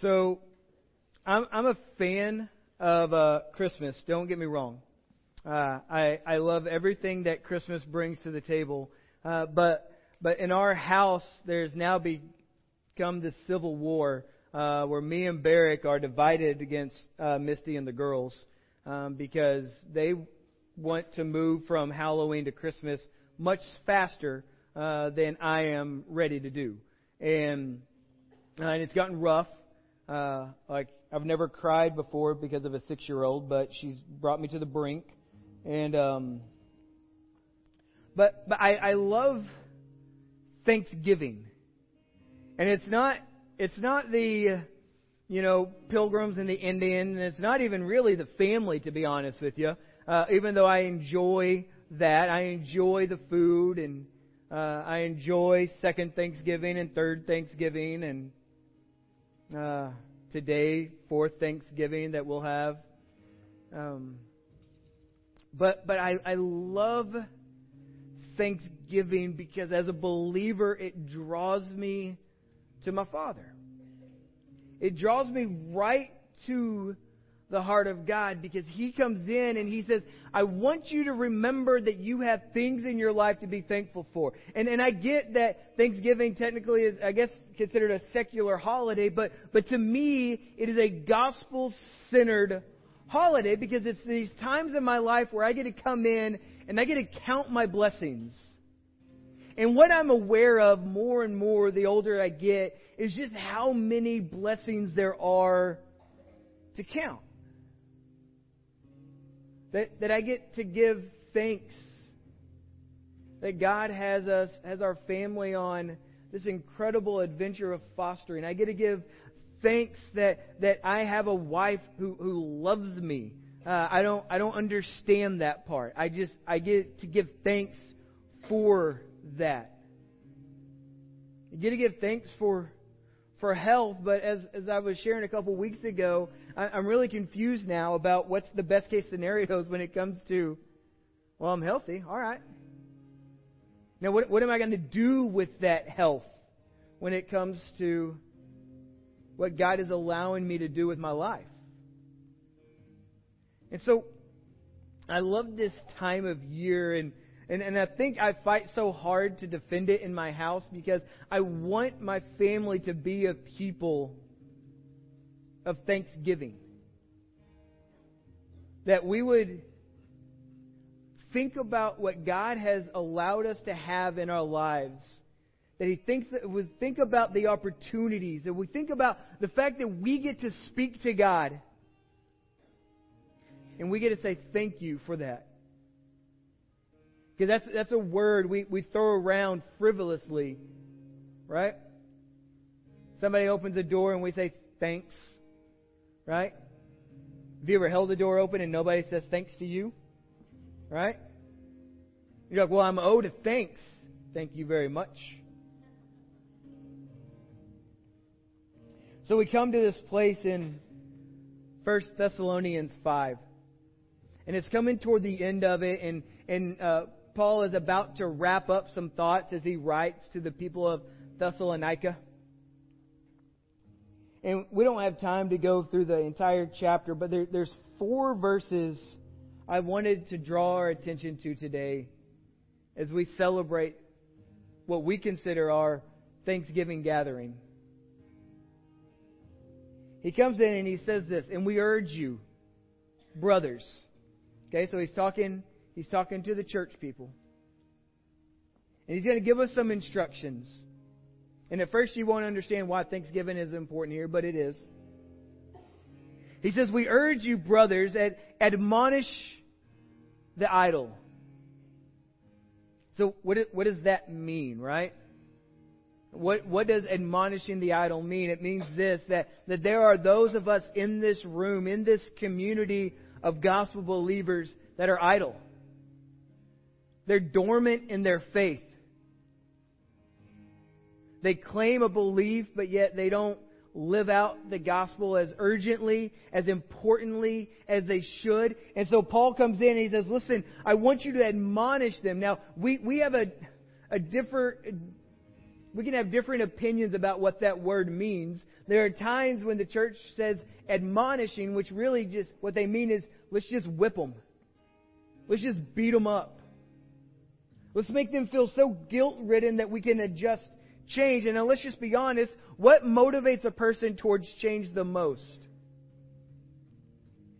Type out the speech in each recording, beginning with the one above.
So, I'm I'm a fan of uh, Christmas. Don't get me wrong. Uh, I I love everything that Christmas brings to the table. Uh, but but in our house, there's now become this civil war uh, where me and Barrick are divided against uh, Misty and the girls um, because they want to move from Halloween to Christmas much faster uh, than I am ready to do, and uh, and it's gotten rough. Uh, like I've never cried before because of a six-year-old, but she's brought me to the brink, and um, but but I, I love Thanksgiving, and it's not it's not the you know pilgrims and the Indian, and it's not even really the family, to be honest with you. Uh, even though I enjoy that, I enjoy the food, and uh, I enjoy second Thanksgiving and third Thanksgiving, and uh, today for Thanksgiving that we'll have. Um, but but I, I love Thanksgiving because as a believer it draws me to my Father. It draws me right to the heart of God because He comes in and He says, I want you to remember that you have things in your life to be thankful for. And, and I get that Thanksgiving technically is, I guess, considered a secular holiday, but, but to me, it is a gospel centered holiday because it's these times in my life where I get to come in and I get to count my blessings. And what I'm aware of more and more the older I get is just how many blessings there are to count. That, that I get to give thanks that God has us, has our family on this incredible adventure of fostering. I get to give thanks that, that I have a wife who, who loves me. Uh, I don't I don't understand that part. I just I get to give thanks for that. You get to give thanks for for health, but as as I was sharing a couple weeks ago, I, I'm really confused now about what's the best case scenarios when it comes to, well, I'm healthy, all right. Now, what what am I going to do with that health when it comes to what God is allowing me to do with my life? And so, I love this time of year and and, and I think I fight so hard to defend it in my house because I want my family to be a people of thanksgiving. That we would think about what God has allowed us to have in our lives. That He thinks that we think about the opportunities, that we think about the fact that we get to speak to God. And we get to say thank you for that. Because that's, that's a word we, we throw around frivolously, right? Somebody opens a door and we say thanks, right? Have you ever held the door open and nobody says thanks to you? Right? You're like, well, I'm owed a thanks. Thank you very much. So we come to this place in 1 Thessalonians 5. And it's coming toward the end of it, and, and uh, Paul is about to wrap up some thoughts as he writes to the people of Thessalonica. And we don't have time to go through the entire chapter, but there, there's four verses I wanted to draw our attention to today as we celebrate what we consider our Thanksgiving gathering. He comes in and he says this, and we urge you, brothers. Okay, so he's talking He's talking to the church people. And he's going to give us some instructions. And at first you won't understand why Thanksgiving is important here, but it is. He says, We urge you, brothers, ad- admonish the idle. So what, what does that mean, right? What, what does admonishing the idle mean? It means this, that, that there are those of us in this room, in this community of gospel believers that are idle. They're dormant in their faith. They claim a belief, but yet they don't live out the gospel as urgently, as importantly as they should. And so Paul comes in and he says, Listen, I want you to admonish them. Now, we, we have a, a different, we can have different opinions about what that word means. There are times when the church says admonishing, which really just, what they mean is, let's just whip them. Let's just beat them up. Let's make them feel so guilt ridden that we can adjust change. And now let's just be honest what motivates a person towards change the most?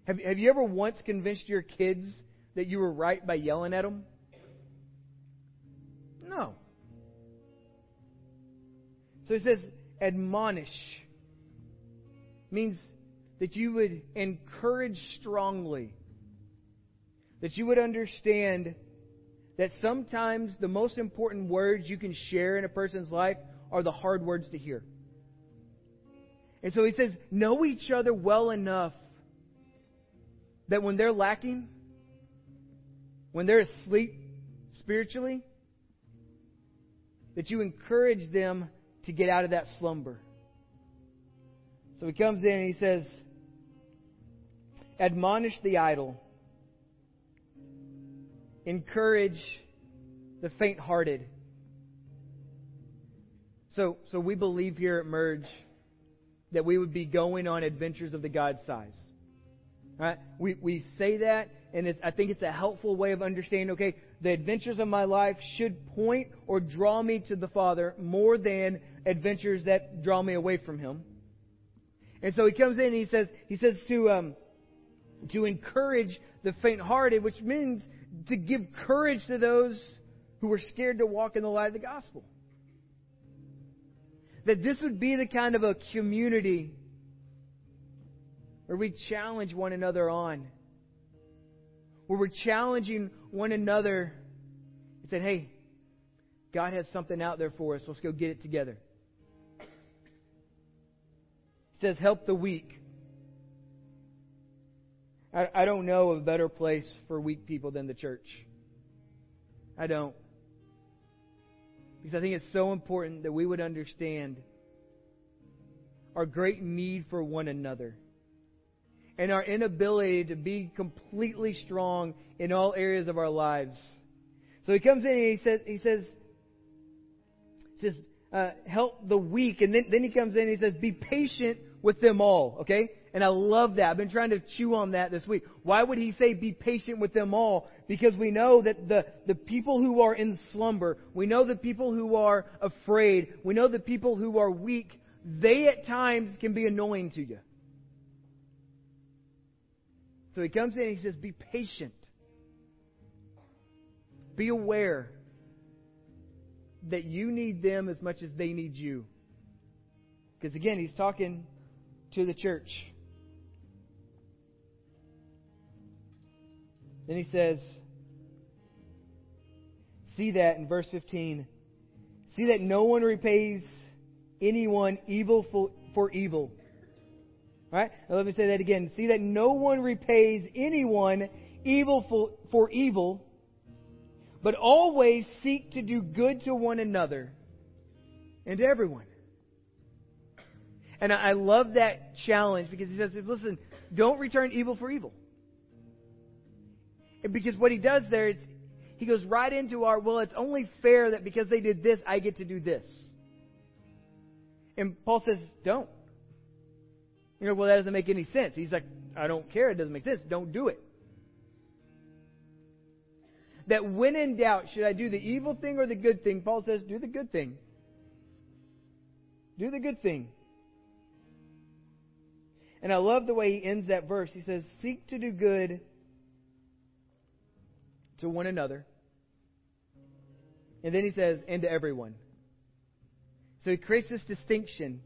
Have, have you ever once convinced your kids that you were right by yelling at them? No. So it says, admonish. Means that you would encourage strongly. That you would understand that sometimes the most important words you can share in a person's life are the hard words to hear. And so he says, know each other well enough that when they're lacking, when they're asleep spiritually, that you encourage them to get out of that slumber. So he comes in and he says, Admonish the idle, encourage the faint hearted. So, so we believe here at Merge that we would be going on adventures of the God size. Right? We, we say that, and I think it's a helpful way of understanding, okay, the adventures of my life should point or draw me to the Father more than adventures that draw me away from Him. And so he comes in and he says, he says to, um, to encourage the faint-hearted, which means to give courage to those who are scared to walk in the light of the gospel. That this would be the kind of a community where we challenge one another on. Where we're challenging one another and saying, hey, God has something out there for us. Let's go get it together It says, help the weak. I, I don't know of a better place for weak people than the church. I don't. Because I think it's so important that we would understand our great need for one another and our inability to be completely strong in all areas of our lives. So he comes in and he says, he says, says uh, help the weak. And then, then he comes in and he says, be patient with them all, okay? And I love that. I've been trying to chew on that this week. Why would he say be patient with them all? Because we know that the, the people who are in slumber, we know the people who are afraid, we know the people who are weak, they at times can be annoying to you. So he comes in and he says, Be patient. Be aware that you need them as much as they need you. Because again, he's talking to the church. Then he says, See that in verse 15. See that no one repays anyone evil for, evil. All right? Now let me say that again. See that no one repays anyone evil for, for evil, but always seek to do good to one another and to everyone. And I love that challenge because he says, listen, don't return evil for evil. Because what he does there is he goes right into our, well, it's only fair that because they did this, I get to do this. And Paul says, don't. You know, well, that doesn't make any sense. He's like, I don't care. It doesn't make sense. Don't do it. That when in doubt, should I do the evil thing or the good thing? Paul says, do the good thing. Do the good thing. And I love the way he ends that verse. He says, Seek to do good to one another. And then he says, and to everyone. So he creates this distinction.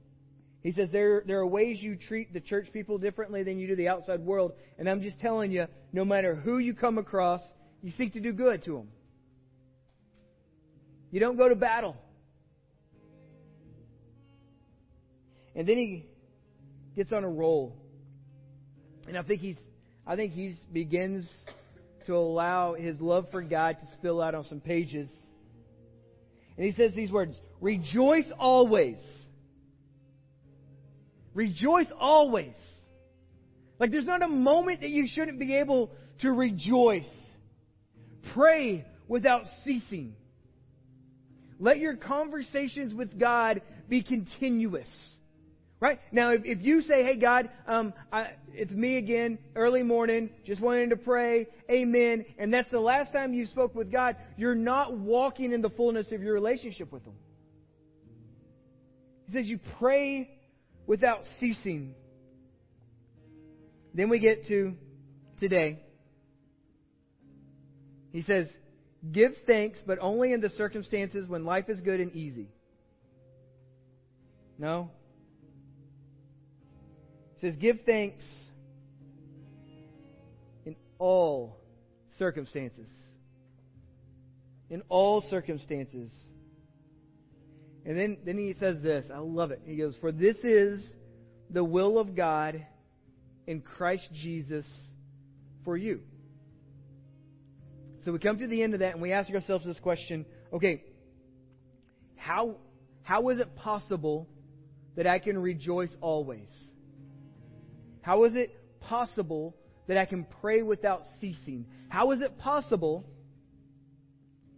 He says there, there are ways you treat the church people differently than you do the outside world. And I'm just telling you, no matter who you come across, you seek to do good to them. You don't go to battle. And then he gets on a roll. And I think he's I think he begins to allow his love for God to spill out on some pages. And he says these words, rejoice always. Rejoice always. Like there's not a moment that you shouldn't be able to rejoice. Pray without ceasing. Let your conversations with God be continuous Right? Now, if, if you say, hey, God, um, I, it's me again, early morning, just wanting to pray, amen, and that's the last time you spoke with God, you're not walking in the fullness of your relationship with Him. He says you pray without ceasing. Then we get to today. He says, Give thanks, but only in the circumstances when life is good and easy. No? Says, Give thanks in all circumstances. In all circumstances. And then, then he says this. I love it. He goes, For this is the will of God in Christ Jesus for you. So we come to the end of that and we ask ourselves this question okay, how, how is it possible that I can rejoice always? How is it possible that I can pray without ceasing? How is it possible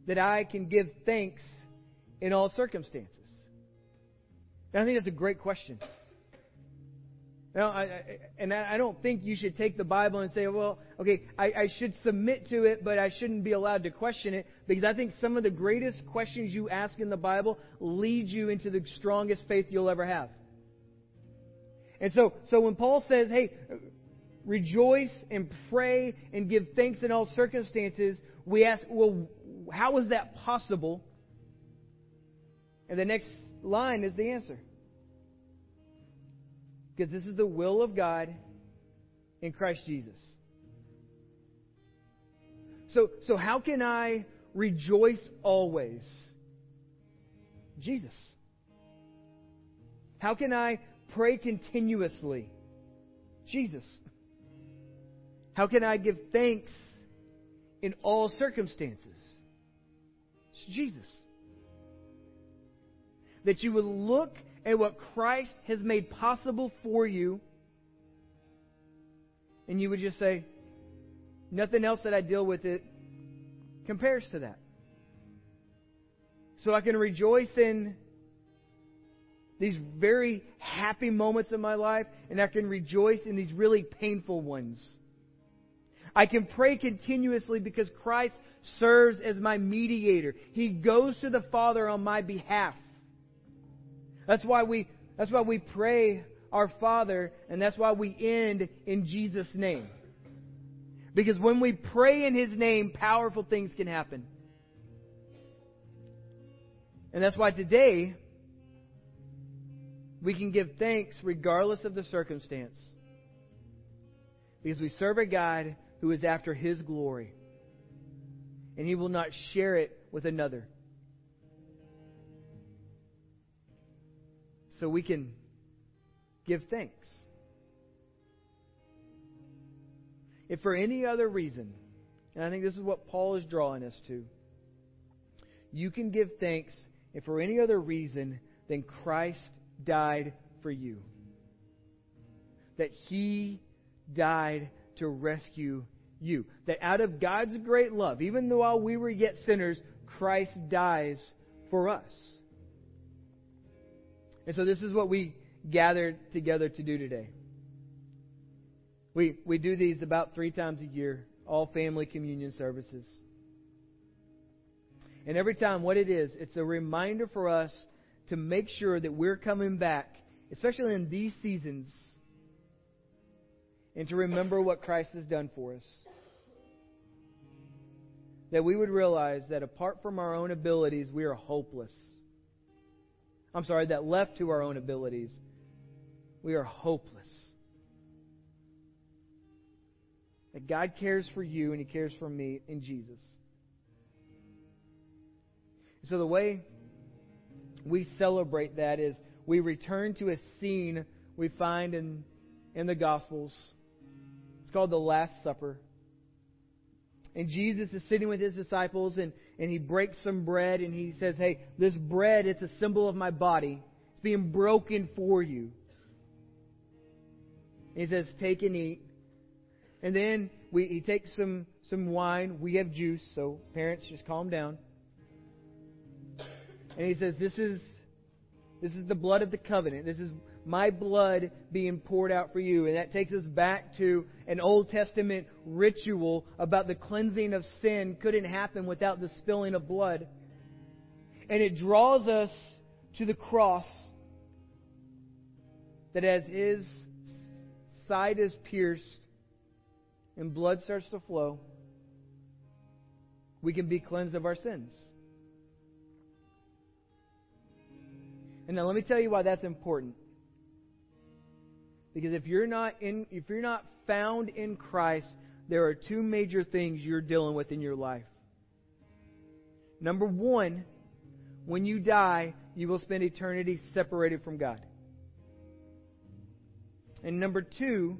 that I can give thanks in all circumstances? And I think that's a great question. Now, I, I, and I don't think you should take the Bible and say, well, okay, I, I should submit to it, but I shouldn't be allowed to question it, because I think some of the greatest questions you ask in the Bible lead you into the strongest faith you'll ever have. And so, so when Paul says, hey, rejoice and pray and give thanks in all circumstances, we ask, well, how is that possible? And the next line is the answer. Because this is the will of God in Christ Jesus. So, so how can I rejoice always? Jesus. How can I pray continuously? Jesus. How can I give thanks in all circumstances? It's Jesus. That you would look at what Christ has made possible for you, and you would just say, nothing else that I deal with it compares to that. So I can rejoice in these very happy moments in my life, and I can rejoice in these really painful ones. I can pray continuously because Christ serves as my mediator. He goes to the Father on my behalf. That's why we that's why we pray our Father and that's why we end in Jesus name. Because when we pray in his name, powerful things can happen. And that's why today we can give thanks regardless of the circumstance. Because we serve a God who is after his glory. And he will not share it with another. so we can give thanks. If for any other reason, and I think this is what Paul is drawing us to, you can give thanks if for any other reason than Christ died for you. That he died to rescue you. That out of God's great love, even though while we were yet sinners, Christ dies for us. And so this is what we gathered together to do today. We, we do these about three times a year, all family communion services. And every time, what it is, it's a reminder for us to make sure that we're coming back, especially in these seasons, and to remember what Christ has done for us. That we would realize that apart from our own abilities, we are hopeless. I'm sorry, that left to our own abilities, we are hopeless. That God cares for you and He cares for me in Jesus. So the way we celebrate that is we return to a scene we find in, in the Gospels. It's called the Last Supper. And Jesus is sitting with his disciples and and he breaks some bread and he says, Hey, this bread, it's a symbol of my body. It's being broken for you. And he says, Take and eat. And then we, he takes some, some wine. We have juice, so parents, just calm down. And he says, This is this is the blood of the covenant. This is my blood being poured out for you. And that takes us back to an Old Testament ritual about the cleansing of sin couldn't happen without the spilling of blood. And it draws us to the cross that as his side is pierced and blood starts to flow, we can be cleansed of our sins. And now let me tell you why that's important. Because if you're not in if you're not found in Christ, there are two major things you're dealing with in your life. Number 1, when you die, you will spend eternity separated from God. And number 2,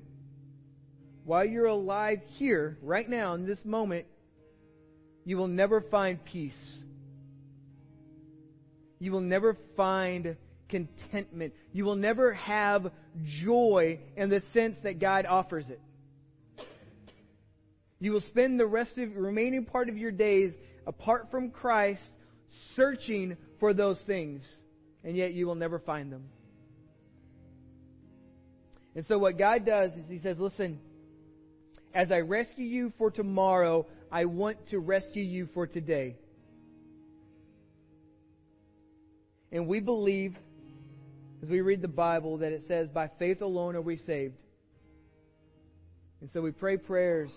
while you're alive here, right now, in this moment, you will never find peace. You will never find contentment. You will never have joy in the sense that God offers it. You will spend the rest of the remaining part of your days apart from Christ searching for those things, and yet you will never find them. And so what God does is He says, listen, as I rescue you for tomorrow, I want to rescue you for today. And we believe as we read the Bible that it says, by faith alone are we saved. And so we pray prayers.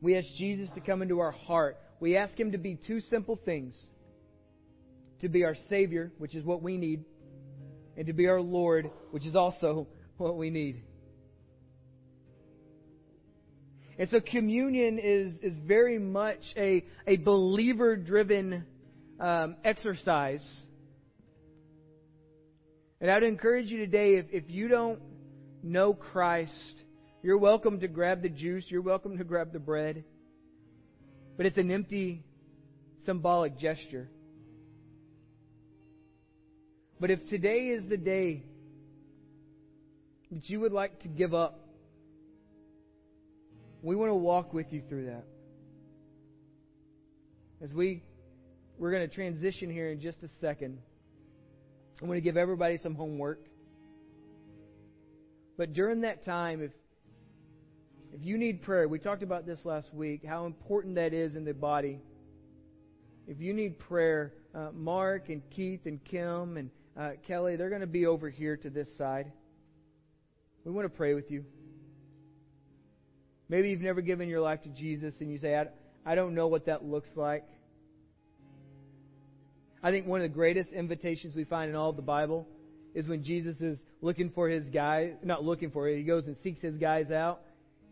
We ask Jesus to come into our heart. We ask Him to be two simple things to be our Savior, which is what we need, and to be our Lord, which is also what we need. And so communion is, is very much a, a believer driven um, exercise and I'd encourage you today, if, if you don't know Christ, you're welcome to grab the juice, you're welcome to grab the bread. But it's an empty, symbolic gesture. But if today is the day that you would like to give up, we want to walk with you through that. As we we're going to transition here in just a second. I'm going to give everybody some homework. But during that time, if if you need prayer, we talked about this last week, how important that is in the body. If you need prayer, uh, Mark and Keith and Kim and uh, Kelly, they're going to be over here to this side. We want to pray with you. Maybe you've never given your life to Jesus and you say, I, I don't know what that looks like. I think one of the greatest invitations we find in all of the Bible is when Jesus is looking for his guys, not looking for it, he goes and seeks his guys out,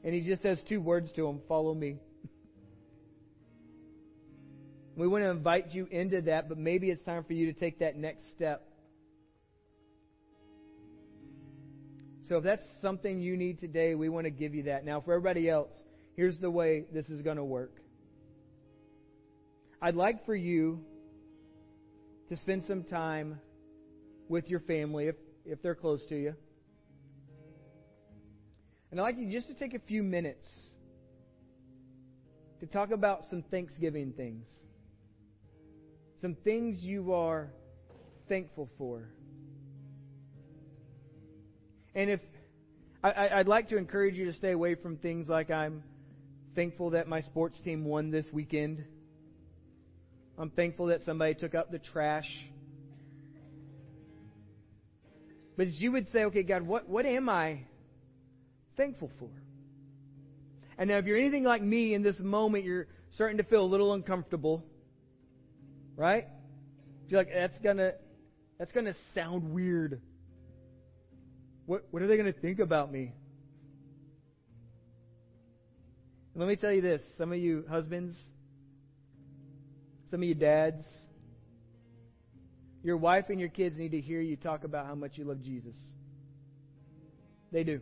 and he just says two words to them follow me. We want to invite you into that, but maybe it's time for you to take that next step. So if that's something you need today, we want to give you that. Now, for everybody else, here's the way this is going to work. I'd like for you to spend some time with your family if, if they're close to you. And I'd like you just to take a few minutes to talk about some Thanksgiving things. Some things you are thankful for. And if I, I'd like to encourage you to stay away from things like I'm thankful that my sports team won this weekend. I'm thankful that somebody took up the trash. But as you would say, okay, God, what, what am I thankful for? And now, if you're anything like me in this moment, you're starting to feel a little uncomfortable, right? You're like, that's gonna, that's gonna sound weird. What, what are they gonna think about me? And let me tell you this: some of you husbands, some of you dads, your wife and your kids need to hear you talk about how much you love Jesus. They do.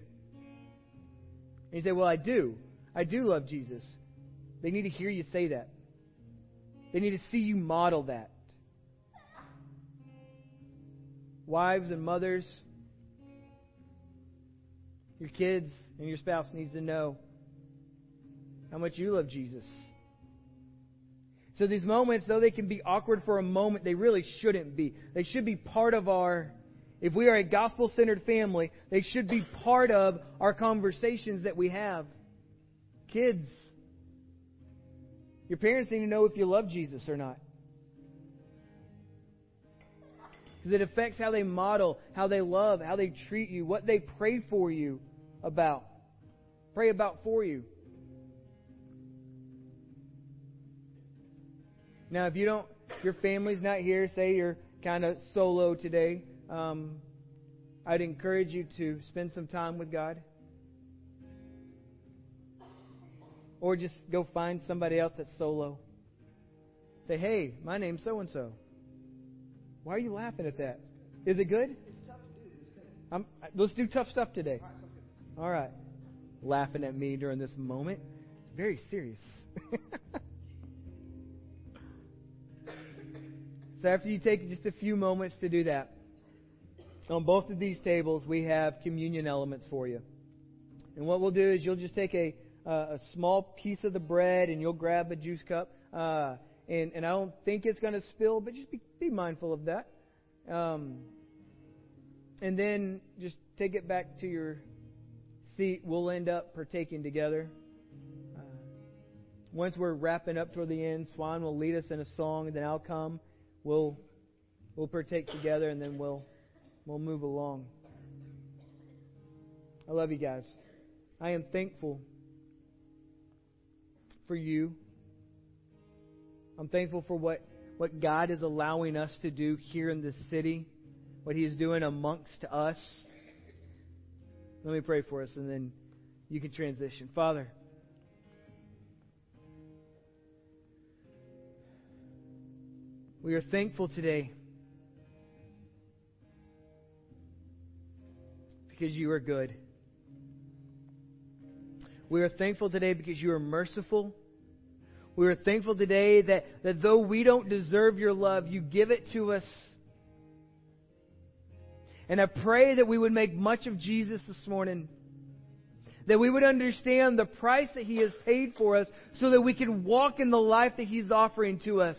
And you say, Well, I do. I do love Jesus. They need to hear you say that. They need to see you model that. Wives and mothers, your kids and your spouse needs to know how much you love Jesus. So these moments, though they can be awkward for a moment, they really shouldn't be. They should be part of our If we are a gospel centered family, they should be part of our conversations that we have. Kids, your parents need to know if you love Jesus or not. Because it affects how they model, how they love, how they treat you, what they pray for you about. Pray about for you. Now, if you don't, your family's not here, say you're kind of solo today, um, I'd encourage you to spend some time with God. Or just go find somebody else that's solo. Say, hey, my name's so and so. Why are you laughing at that? Is it good? I'm, let's do tough stuff today. All right. Laughing at me during this moment. It's very serious. so after you take just a few moments to do that, on both of these tables we have communion elements for you. And what we'll do is you'll just take a, uh, a small piece of the bread and you'll grab a juice cup. Uh, and, and I don't think it's going to spill, but just be, be mindful of that. Um, and then just take it back to your seat. We'll end up partaking together. Uh, once we're wrapping up toward the end, Swan will lead us in a song, and then I'll come. We'll we'll partake together, and then we'll we'll move along. I love you guys. I am thankful for you. I'm thankful for what, what God is allowing us to do here in this city, what He is doing amongst us. Let me pray for us, and then you can transition. Father, we are thankful today because you are good. We are thankful today because you are merciful. We are thankful today that, that though we don't deserve your love, you give it to us. And I pray that we would make much of Jesus this morning. That we would understand the price that He has paid for us so that we can walk in the life that He's offering to us.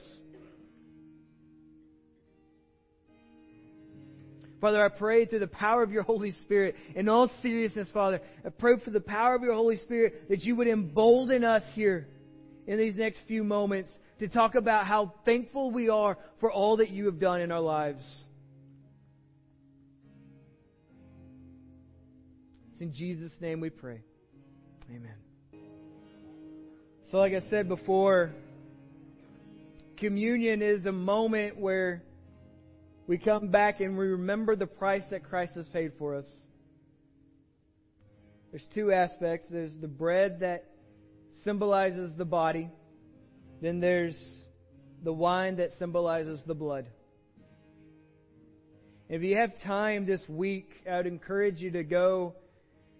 Father, I pray through the power of your Holy Spirit, in all seriousness, Father, I pray for the power of your Holy Spirit that you would embolden us here in these next few moments to talk about how thankful we are for all that you have done in our lives. It's in Jesus' name we pray. Amen. So, like I said before, communion is a moment where we come back and we remember the price that Christ has paid for us. There's two aspects. There's the bread that symbolizes the body. Then there's the wine that symbolizes the blood. If you have time this week, I would encourage you to go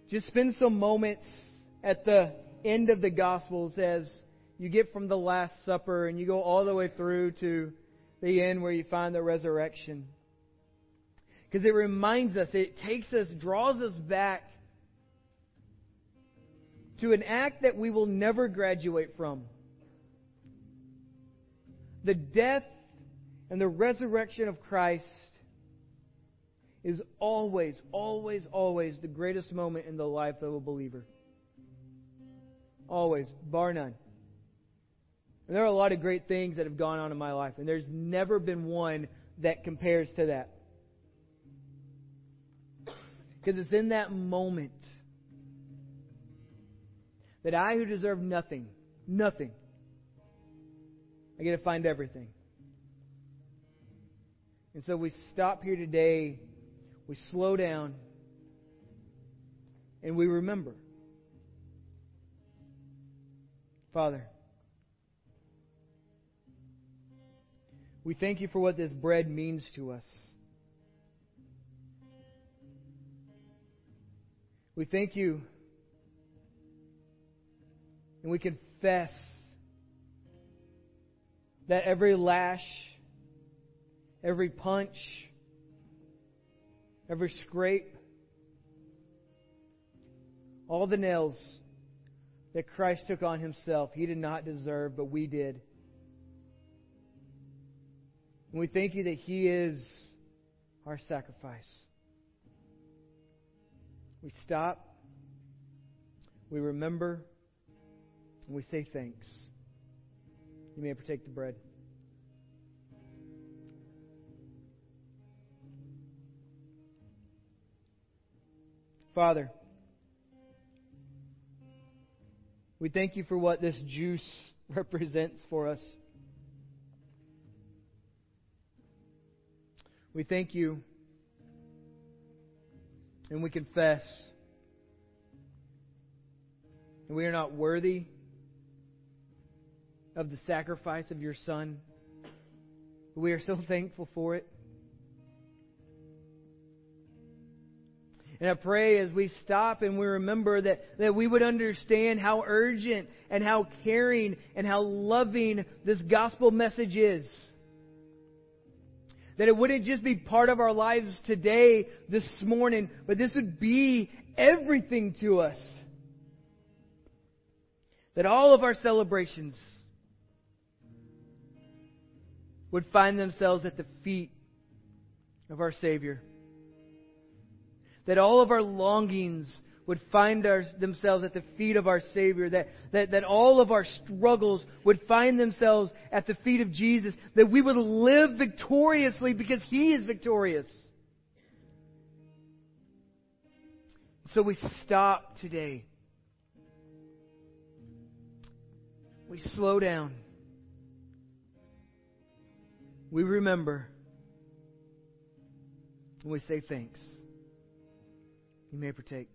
just spend some moments at the end of the Gospels as you get from the Last Supper and you go all the way through to the end where you find the resurrection. Because it reminds us, it takes us, draws us back to an act that we will never graduate from. The death and the resurrection of Christ is always, always, always the greatest moment in the life of a believer. Always, bar none. And there are a lot of great things that have gone on in my life, and there's never been one that compares to that. Because it's in that moment that I, who deserve nothing, nothing, I get to find everything. And so we stop here today, we slow down, and we remember. Father, we thank you for what this bread means to us. We thank you and we confess that every lash, every punch, every scrape, all the nails that Christ took on himself, he did not deserve, but we did. And we thank you that he is our sacrifice. we stop, we remember, and we say thanks. You may partake the bread. Father, we thank you for what this juice represents for us. We thank you and we confess that we are not worthy of the sacrifice of your Son. We are so thankful for it. And I pray as we stop and we remember that, that we would understand how urgent and how caring and how loving this gospel message is. That it wouldn't just be part of our lives today, this morning, but this would be everything to us. That all of our celebrations would find themselves at the feet of our Savior that all of our longings would find our, themselves at the feet of our Savior, that, that, that all of our struggles would find themselves at the feet of Jesus, that we would live victoriously because He is victorious. So we stop today. We slow down. We remember. And we say thanks. You may partake.